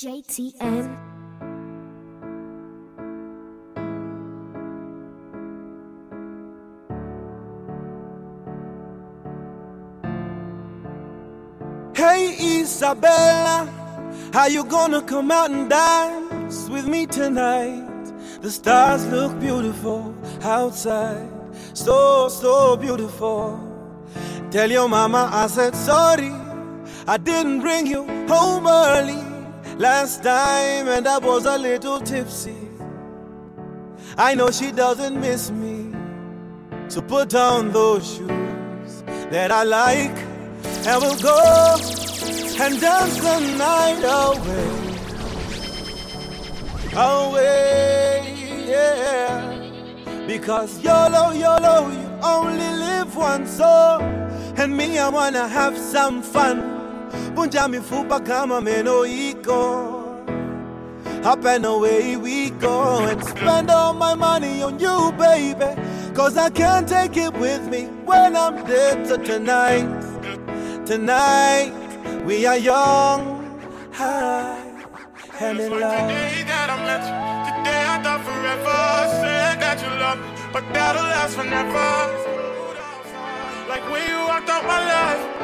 JTM. Hey Isabella, how you gonna come out and dance with me tonight? The stars look beautiful outside, so, so beautiful. Tell your mama I said sorry, I didn't bring you home early last time, and I was a little tipsy. I know she doesn't miss me, so put down those shoes that I like, and we'll go and dance the night away. Away, yeah. Because YOLO, YOLO, you only live once. Oh. And me, I wanna have some fun vunja mifupa kama meno iko up and away we go and spend all my money on you, baby. Cause I can't take it with me when I'm dead. So tonight, tonight, we are young, high, and in love. Today that I met you, today I thought forever. Said that you love me, but that'll last forever. Like when you walked out my life,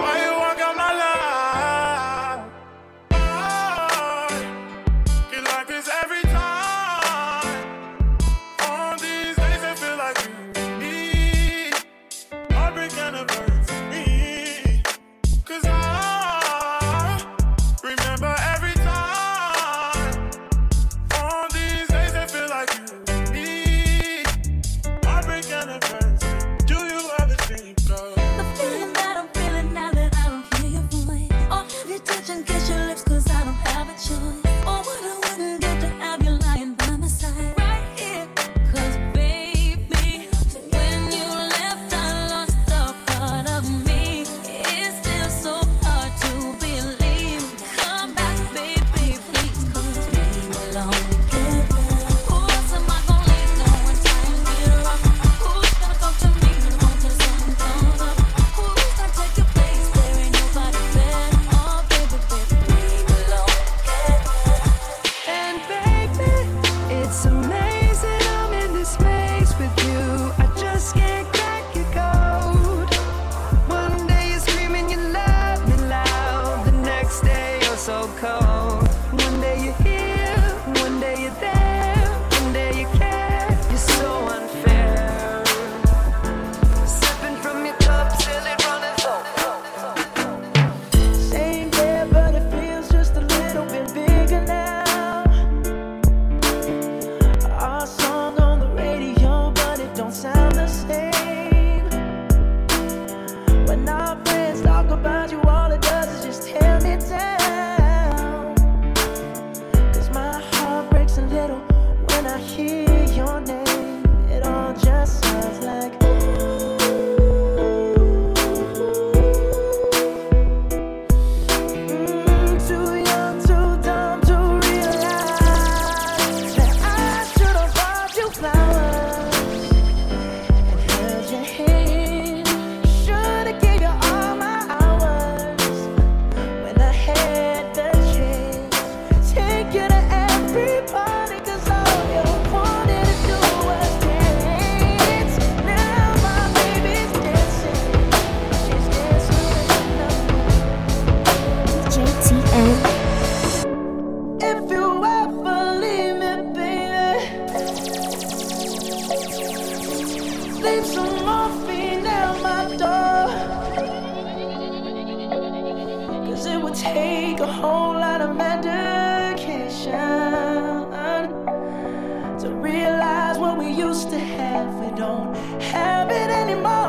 to realize what we used to have, we don't have it anymore.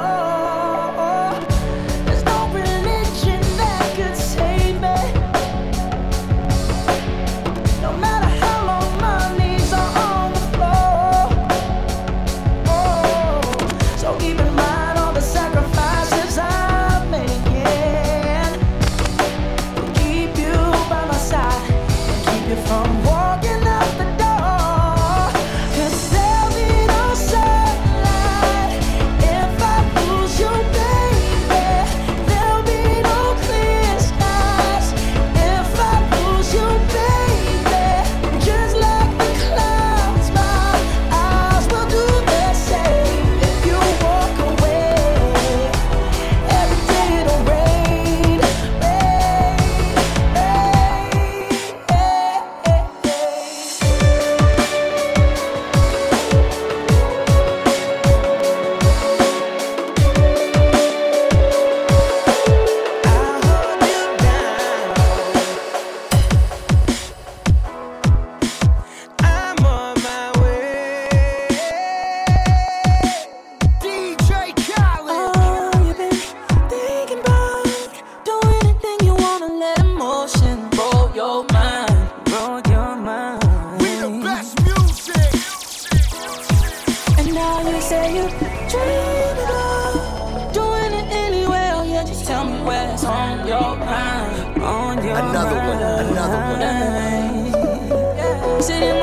sitting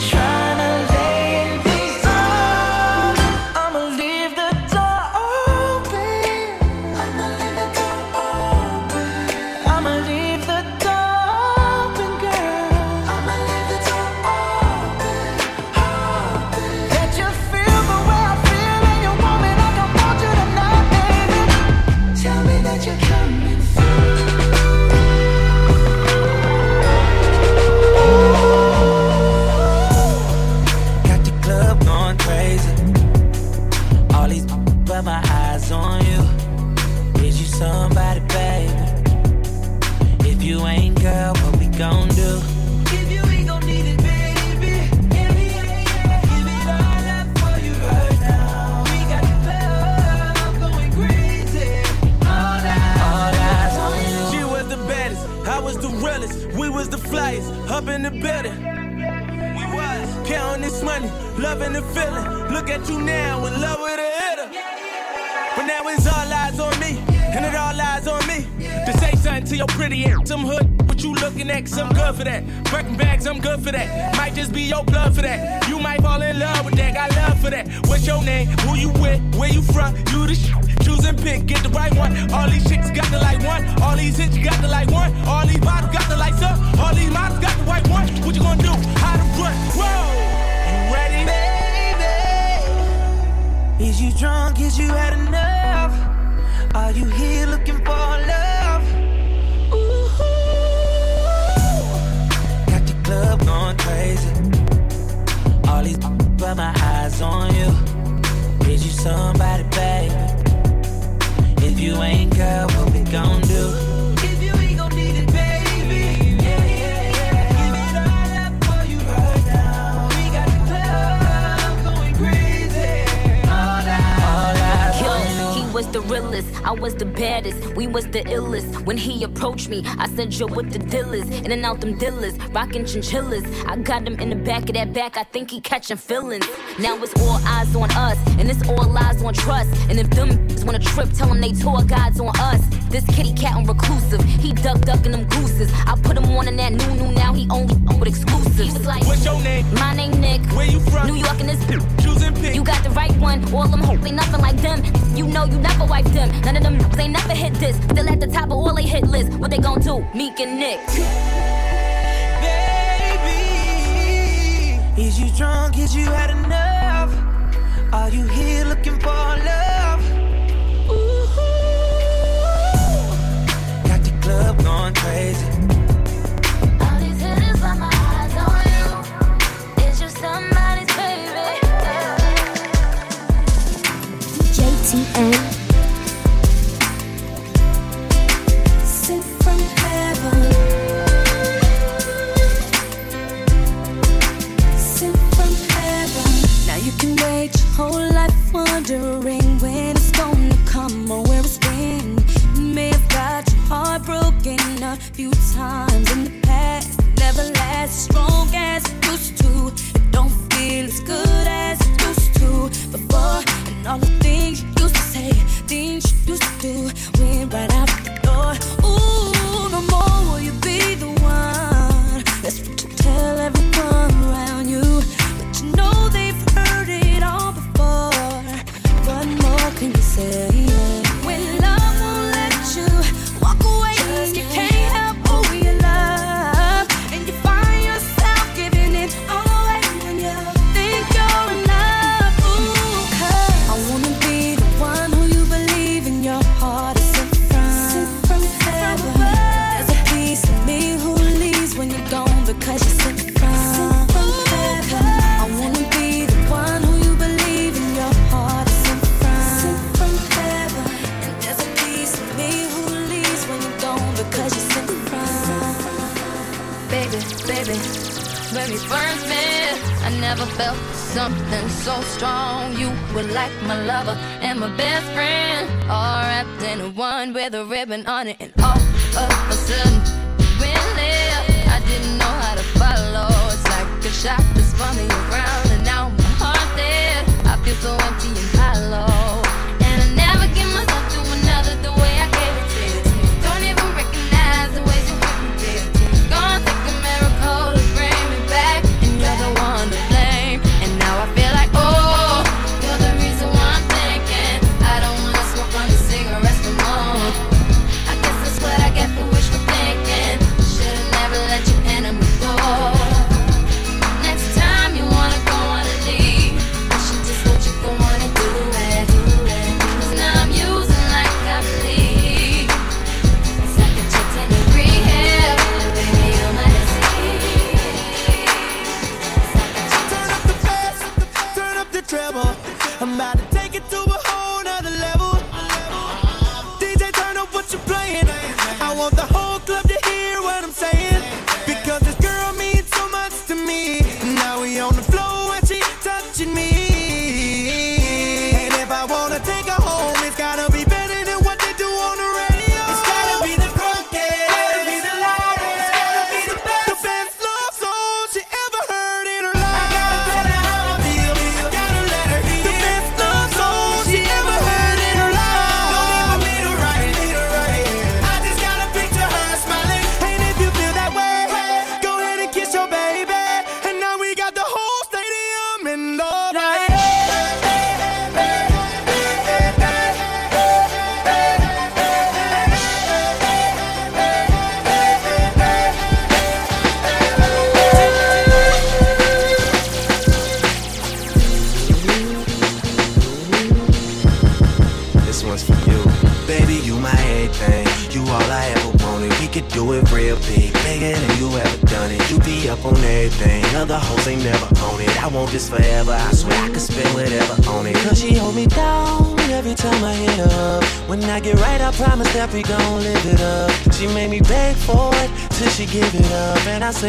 try. loving the feeling. Look at you now, in love with a hitter. But now it's all eyes on me, and it all eyes on me. To say something to your pretty ass, some hood, what you looking at, cause I'm good for that. Breaking bags, I'm good for that. Might just be your blood for that. You might fall in love with that, got love for that. What's your name? Who you with? Where you from? You the sh- Choose and pick, get the right one. All these chicks got the like one. All these hits got the like one. All these approach me. I said, Yo, with the dealers. In and out them dealers, rockin' chinchillas. I got him in the back of that back, I think he catchin' feelings. Now it's all eyes on us, and it's all lies on trust. And if them wanna trip, tell them they tore God's on us. This kitty cat on reclusive. He duck ducking them gooses. I put him on in that new new. Now he only with exclusives. He was like, What's your name? My name Nick. Where you from? New York and this choosing pick. You got the right one. All them hoes ain't nothing like them. You know you never wipe them. None of them they never hit this. Still at the top of all they hit list. What they gonna do? Meek and Nick. Baby, is you drunk? Is you had enough? Are you here looking for love? never felt something so strong. You were like my lover and my best friend, all wrapped in one with a ribbon on it. And all of a sudden, we left. I didn't know how to follow. It's like a shot that's spun me around, and now my heart dead. I feel so empty and hollow.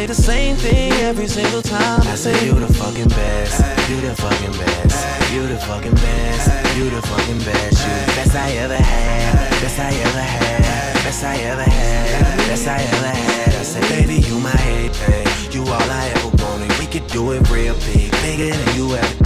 Say the same thing every single time. I say you the fucking best, you the fucking best, you the fucking best, you the fucking best, you the best I ever had, best I ever had, best I ever had, best I ever had. I say, baby, you my everything, you all I ever wanted. We could do it real big, bigger than you ever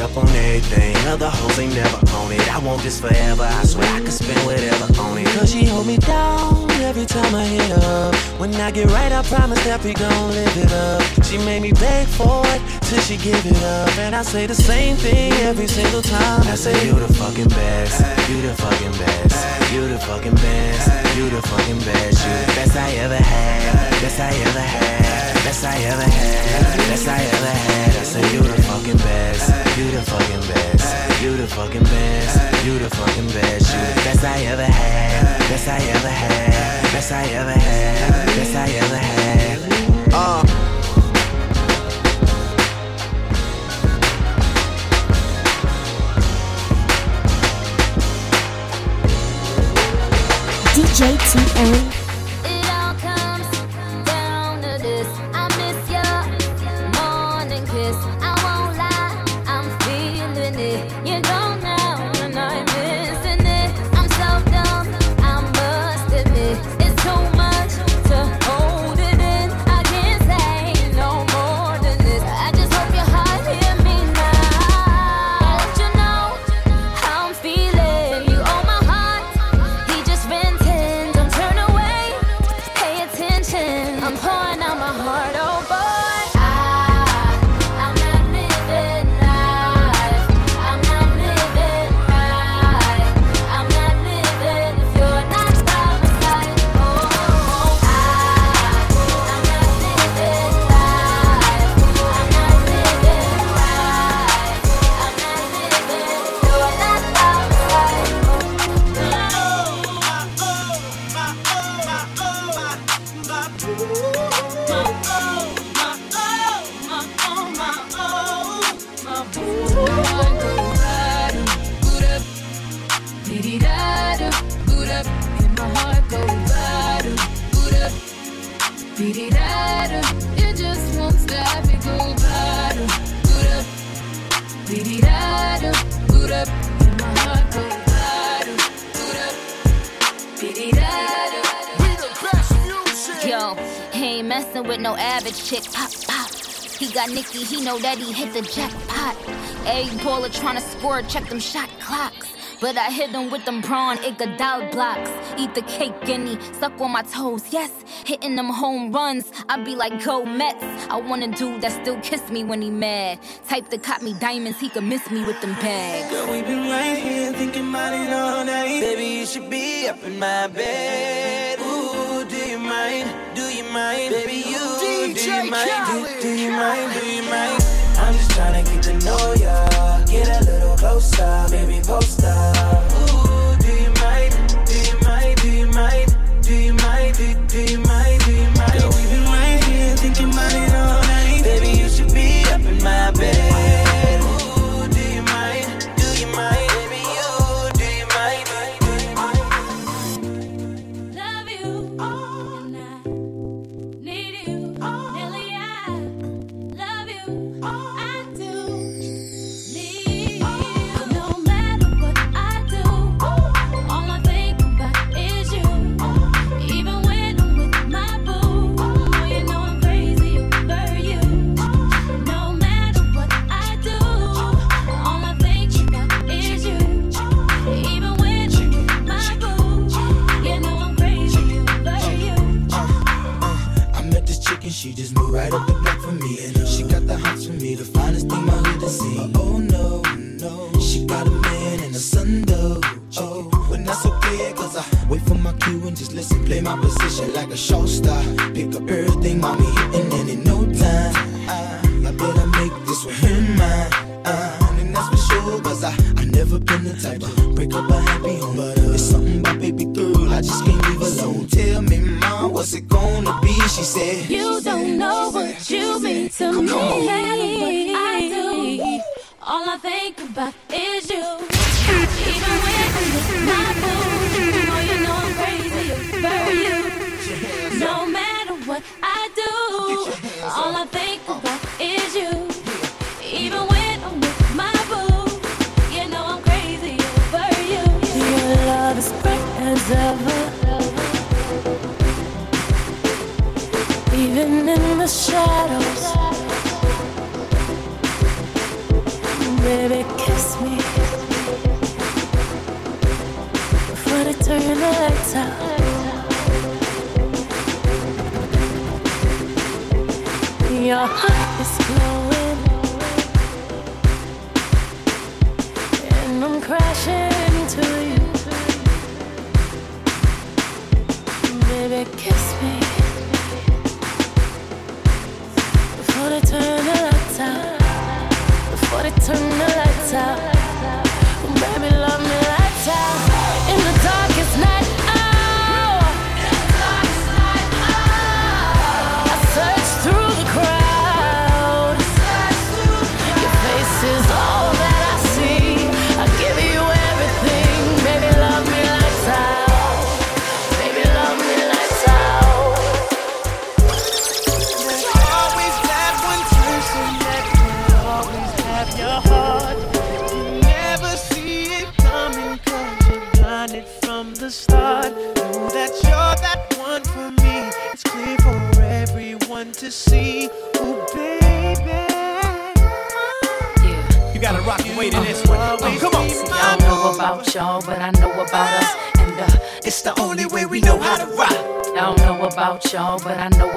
up on everything, other hoes ain't never on it. I want this forever, I swear I could spend whatever on it. Cause she hold me down every time I hit up. When I get right, I promise that we gon' live it up. She made me beg for it till she give it up. And I say the same thing every single time. I say, You the fucking best, you the fucking best, you the fucking best, you the fucking best, you the best I ever had, best I ever had, best I ever had, best I ever had. I say, You the fucking best, you the fucking best, you the fucking best, you the fucking best, you the best I ever had, best I ever had. Best I ever had, best I ever had. Uh. DJ TN Nicky, he know that he hit the jackpot. Egg baller trying to score, check them shot clocks. But I hit them with them prawn Iguodala blocks. Eat the cake, guinea, suck on my toes, yes. Hitting them home runs, I be like, go Mets. I want a dude that still kiss me when he mad. Type that cop me diamonds, he could miss me with them bags. Girl, we been right here thinking about it all night. Baby, you should be up in my bed. Ooh, do you mind? Do you mind? Baby, you DJ do you mind? Do, do you mind? Do you mind? I'm just trying to get to know ya. Get a little closer, baby, post up. like a show star. Pick up everything, mommy, and then in no time, uh, I better make this with him mine. Uh, and that's for sure, cause I, I never been the type to break up a happy home. But uh, it's something about baby girl, I just can't leave alone. Tell me, mom, what's it gonna be? She said, You don't know what you mean to me. All I think about about y'all, but I know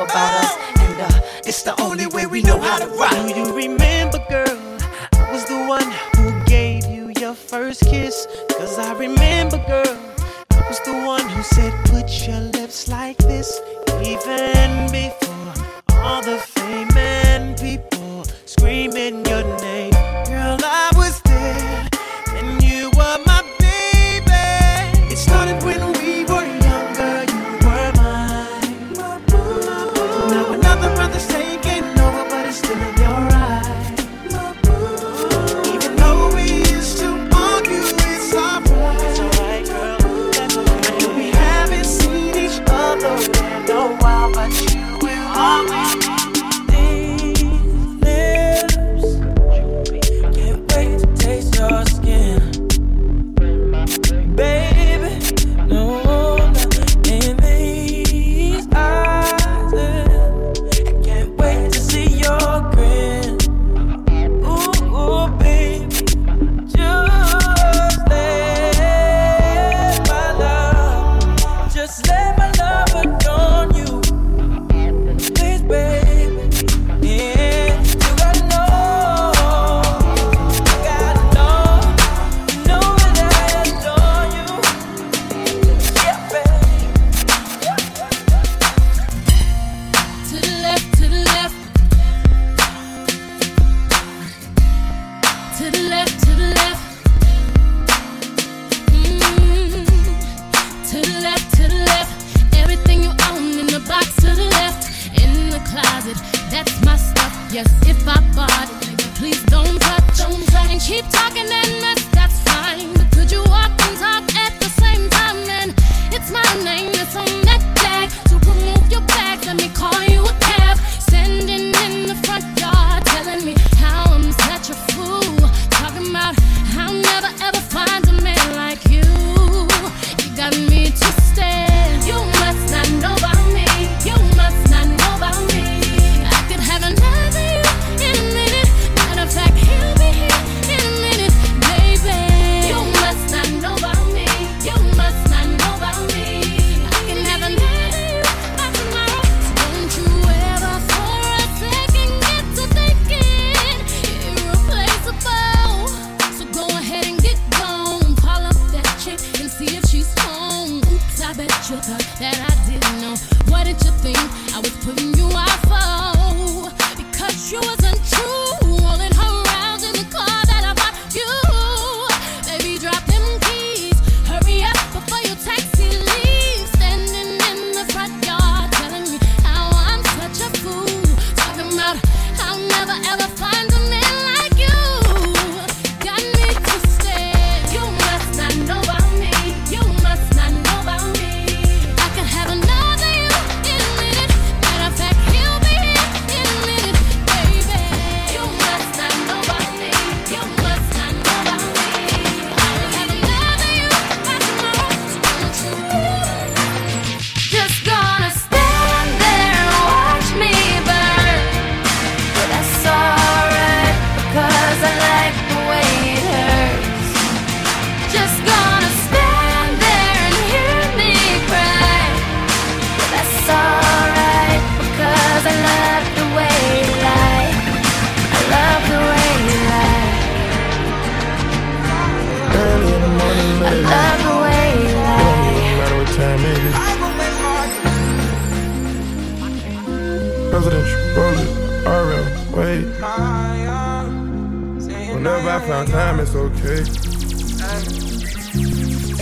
found time, it's okay.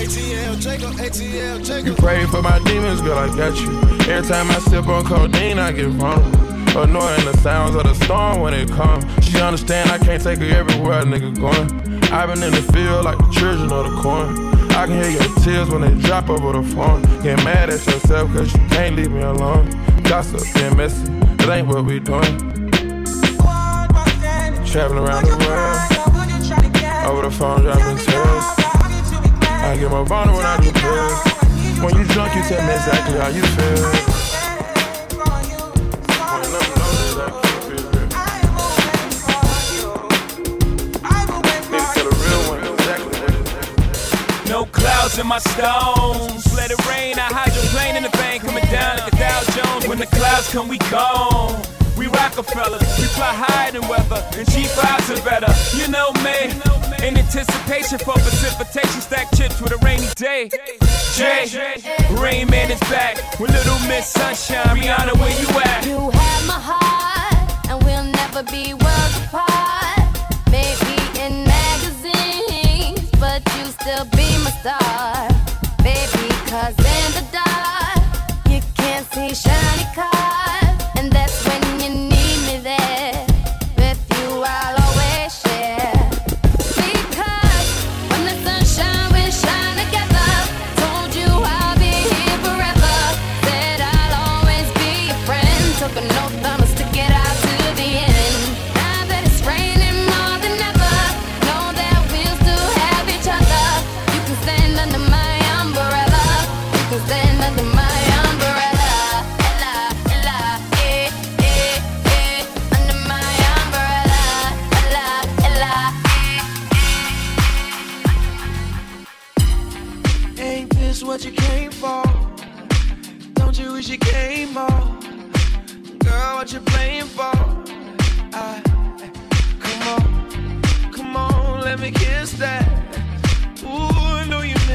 ATL Jacob, ATL You pray for my demons, girl, I got you. Every time I sip on codeine, I get vulnerable. Annoying the sounds of the storm when it comes. She understand I can't take her everywhere a nigga going. I've been in the field like the children of the corn. I can hear your tears when they drop over the phone. Get mad at yourself cause you can't leave me alone. Gossip and messy, that ain't what we doing. Traveling around the world, over the phone dropping tears. I get more vulnerable when I do pills. When you drunk, you tell me exactly how you feel. Clouds in my stones. Let it rain, I hydroplane in the vein coming down like a Dow Jones. When the clouds come, we gone. We Roc-A-Fella, we fly higher than weather, and G5s are better. You know me, in anticipation for precipitation, stack chips with a rainy day. Jay, Rain Man is back with Little Miss Sunshine. Rihanna, where you at? You have my heart, and we'll never be worlds apart. Maybe in magazines, but you still be my star.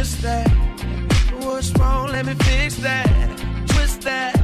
Missed that. What's wrong? Let me fix that. Twist that.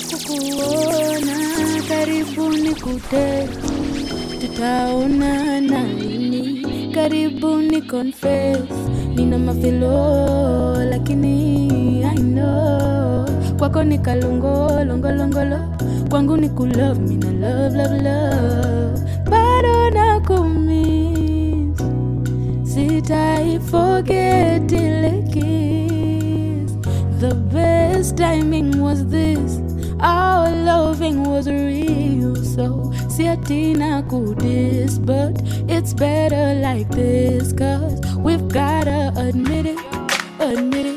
Kukuona karibu nikute tutaonana lini karibu ni confess. Nina mafilo lakini I know. Kwako ni longolongolo kwangu ni kulove mina love love love. Bado nakumiss sitai forget the best timing was this our loving was real so siatina kudis but it's better like this cause we've gotta admit it admit it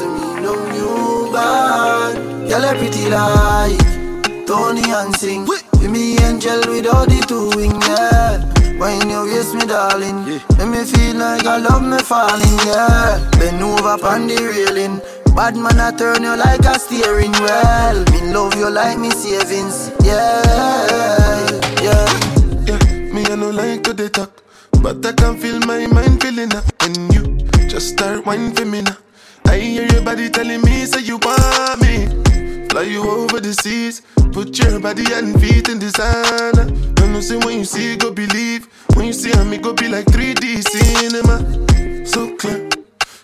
body, you know, say me love you bad. Girl, you pretty like Tony and sing. Be me angel with all the two wings, yeah. When you waist me, darling, make me feel like I love me falling, yeah. Bend over on the railing. Bad man, I turn you like a steering wheel. Me love you like me savings, yeah, yeah. Me, I no like to they talk, but I can feel my mind feeling up. And you just start whining for me now. I hear your body telling me, say you want me. Fly you over the seas, put your body and feet in designer. I know say when you see, go believe. When you see me, go be like 3D cinema. So clear,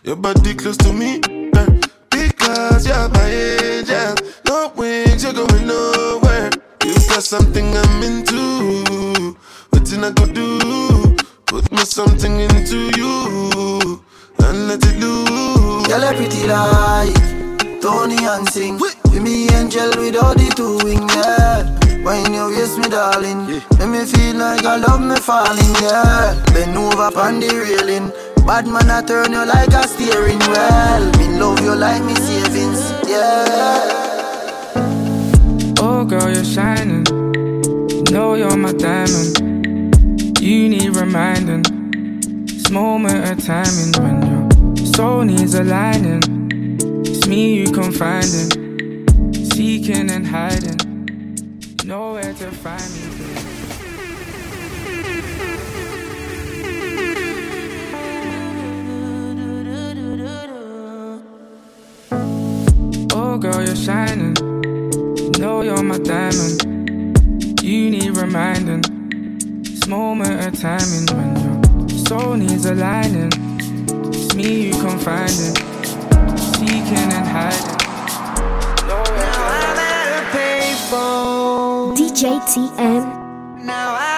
your body close to me. girl. Because you're my angel, no wings, you're going nowhere. You got something I'm into. What I go do? Put me something into you and let it loose. Girl, you pretty like Tony and sing. Be me angel with all the two wings, yeah. When you waist me, darling, make me feel like I love me falling, yeah. Bend over on the railing. Bad man, I turn you like a steering wheel. Me love you like me savings, yeah. Oh, girl, you're shining. You know you're my diamond. You need reminding. This moment of timing when your soul needs aligning. It's me you confiding, seeking and hiding. Nowhere to find me. Oh, girl, you're shining. Know you're my diamond. You need reminding. This moment of timing when soul needs aligning. It's me you confiding, seeking and hiding. DJ TM. Now I'm at a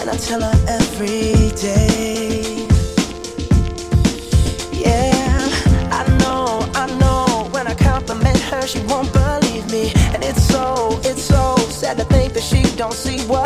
and I tell her every day. Yeah, I know, I know. When I compliment her, she won't believe me, and it's so, it's so sad to think that she don't see what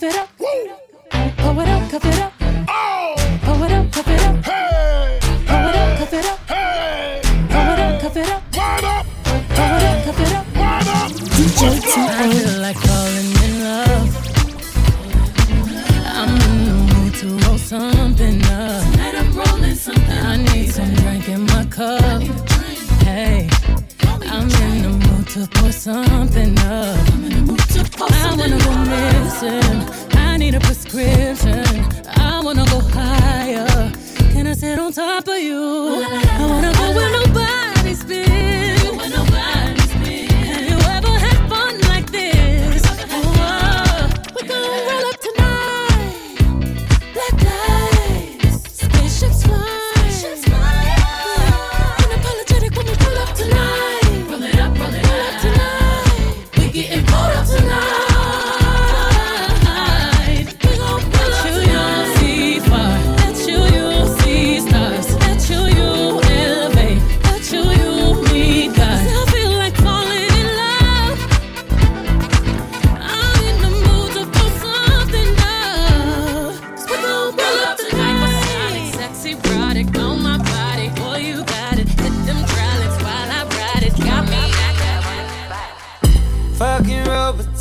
it up. Pull it up, cuff it up.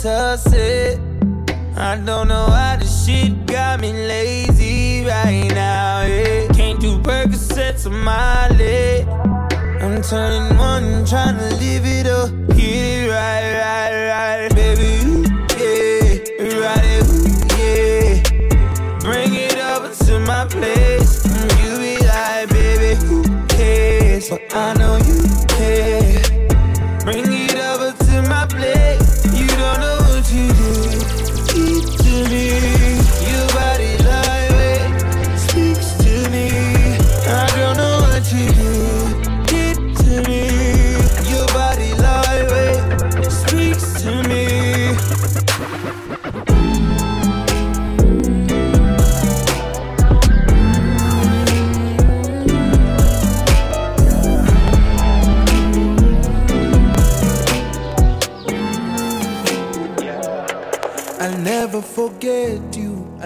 Robitussin. I don't know why this shit got me lazy right now. Yeah. Can't do Percocets on my leg. I'm turning one, trying to live it up. Get it right, right, right, baby. ooh, Yeah, right, ooh, yeah. Bring it over to my place. You be like, baby, who cares? But I know you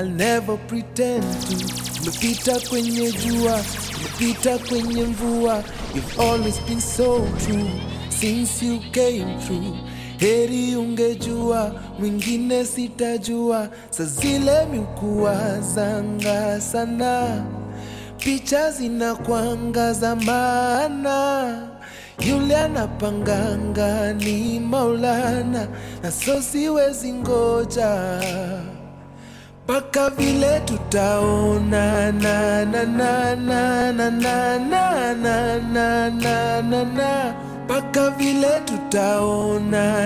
I'll never pretend to. Umepita kwenye jua, mepita kwenye mvua. You've always been so true since you came through. Heri ungejua, mwingine sitajua. Sa zile miukuwa zanga sana, picha zinakwanga za maana yule anapanganga ni Maulana, na so ngoja mpaka vile tutaonana na mpaka vile na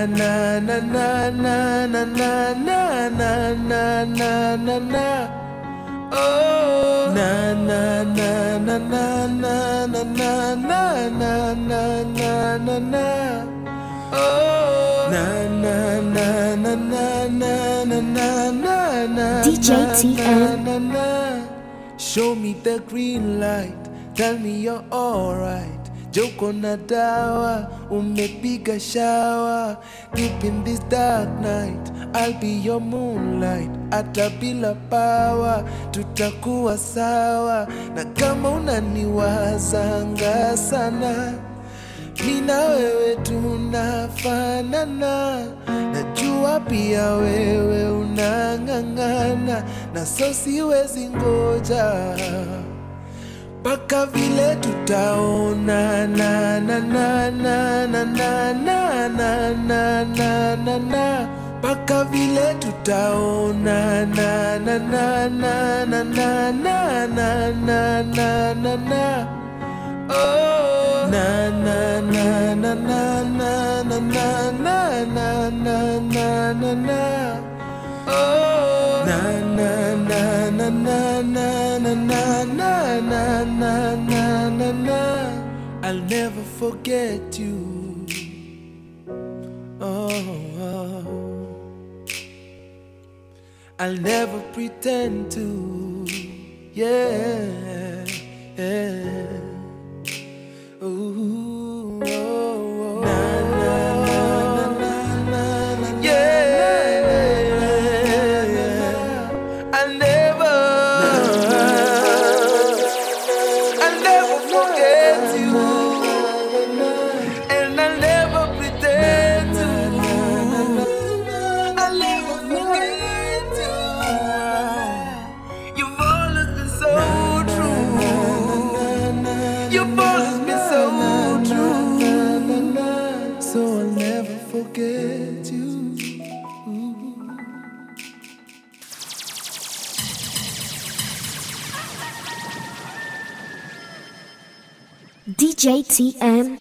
na DJ TM. Show me the green light, tell me you're alright. Joko na dawa, umepiga shawa. Deep in this dark night, I'll be your moonlight. Hata bila pawa, tutakuwa sawa. Na kama unaniwazanga sana mi na wewe tunafanana. Najua pia wewe unang'ang'ana, na so siwezi ngoja mpaka vile tutaona na na na na na na na na na na na na mpaka vile tutaona na na na na na na na na na na I'll never forget you. Oh, oh. I'll never pretend to. Yeah yeah DJ TM.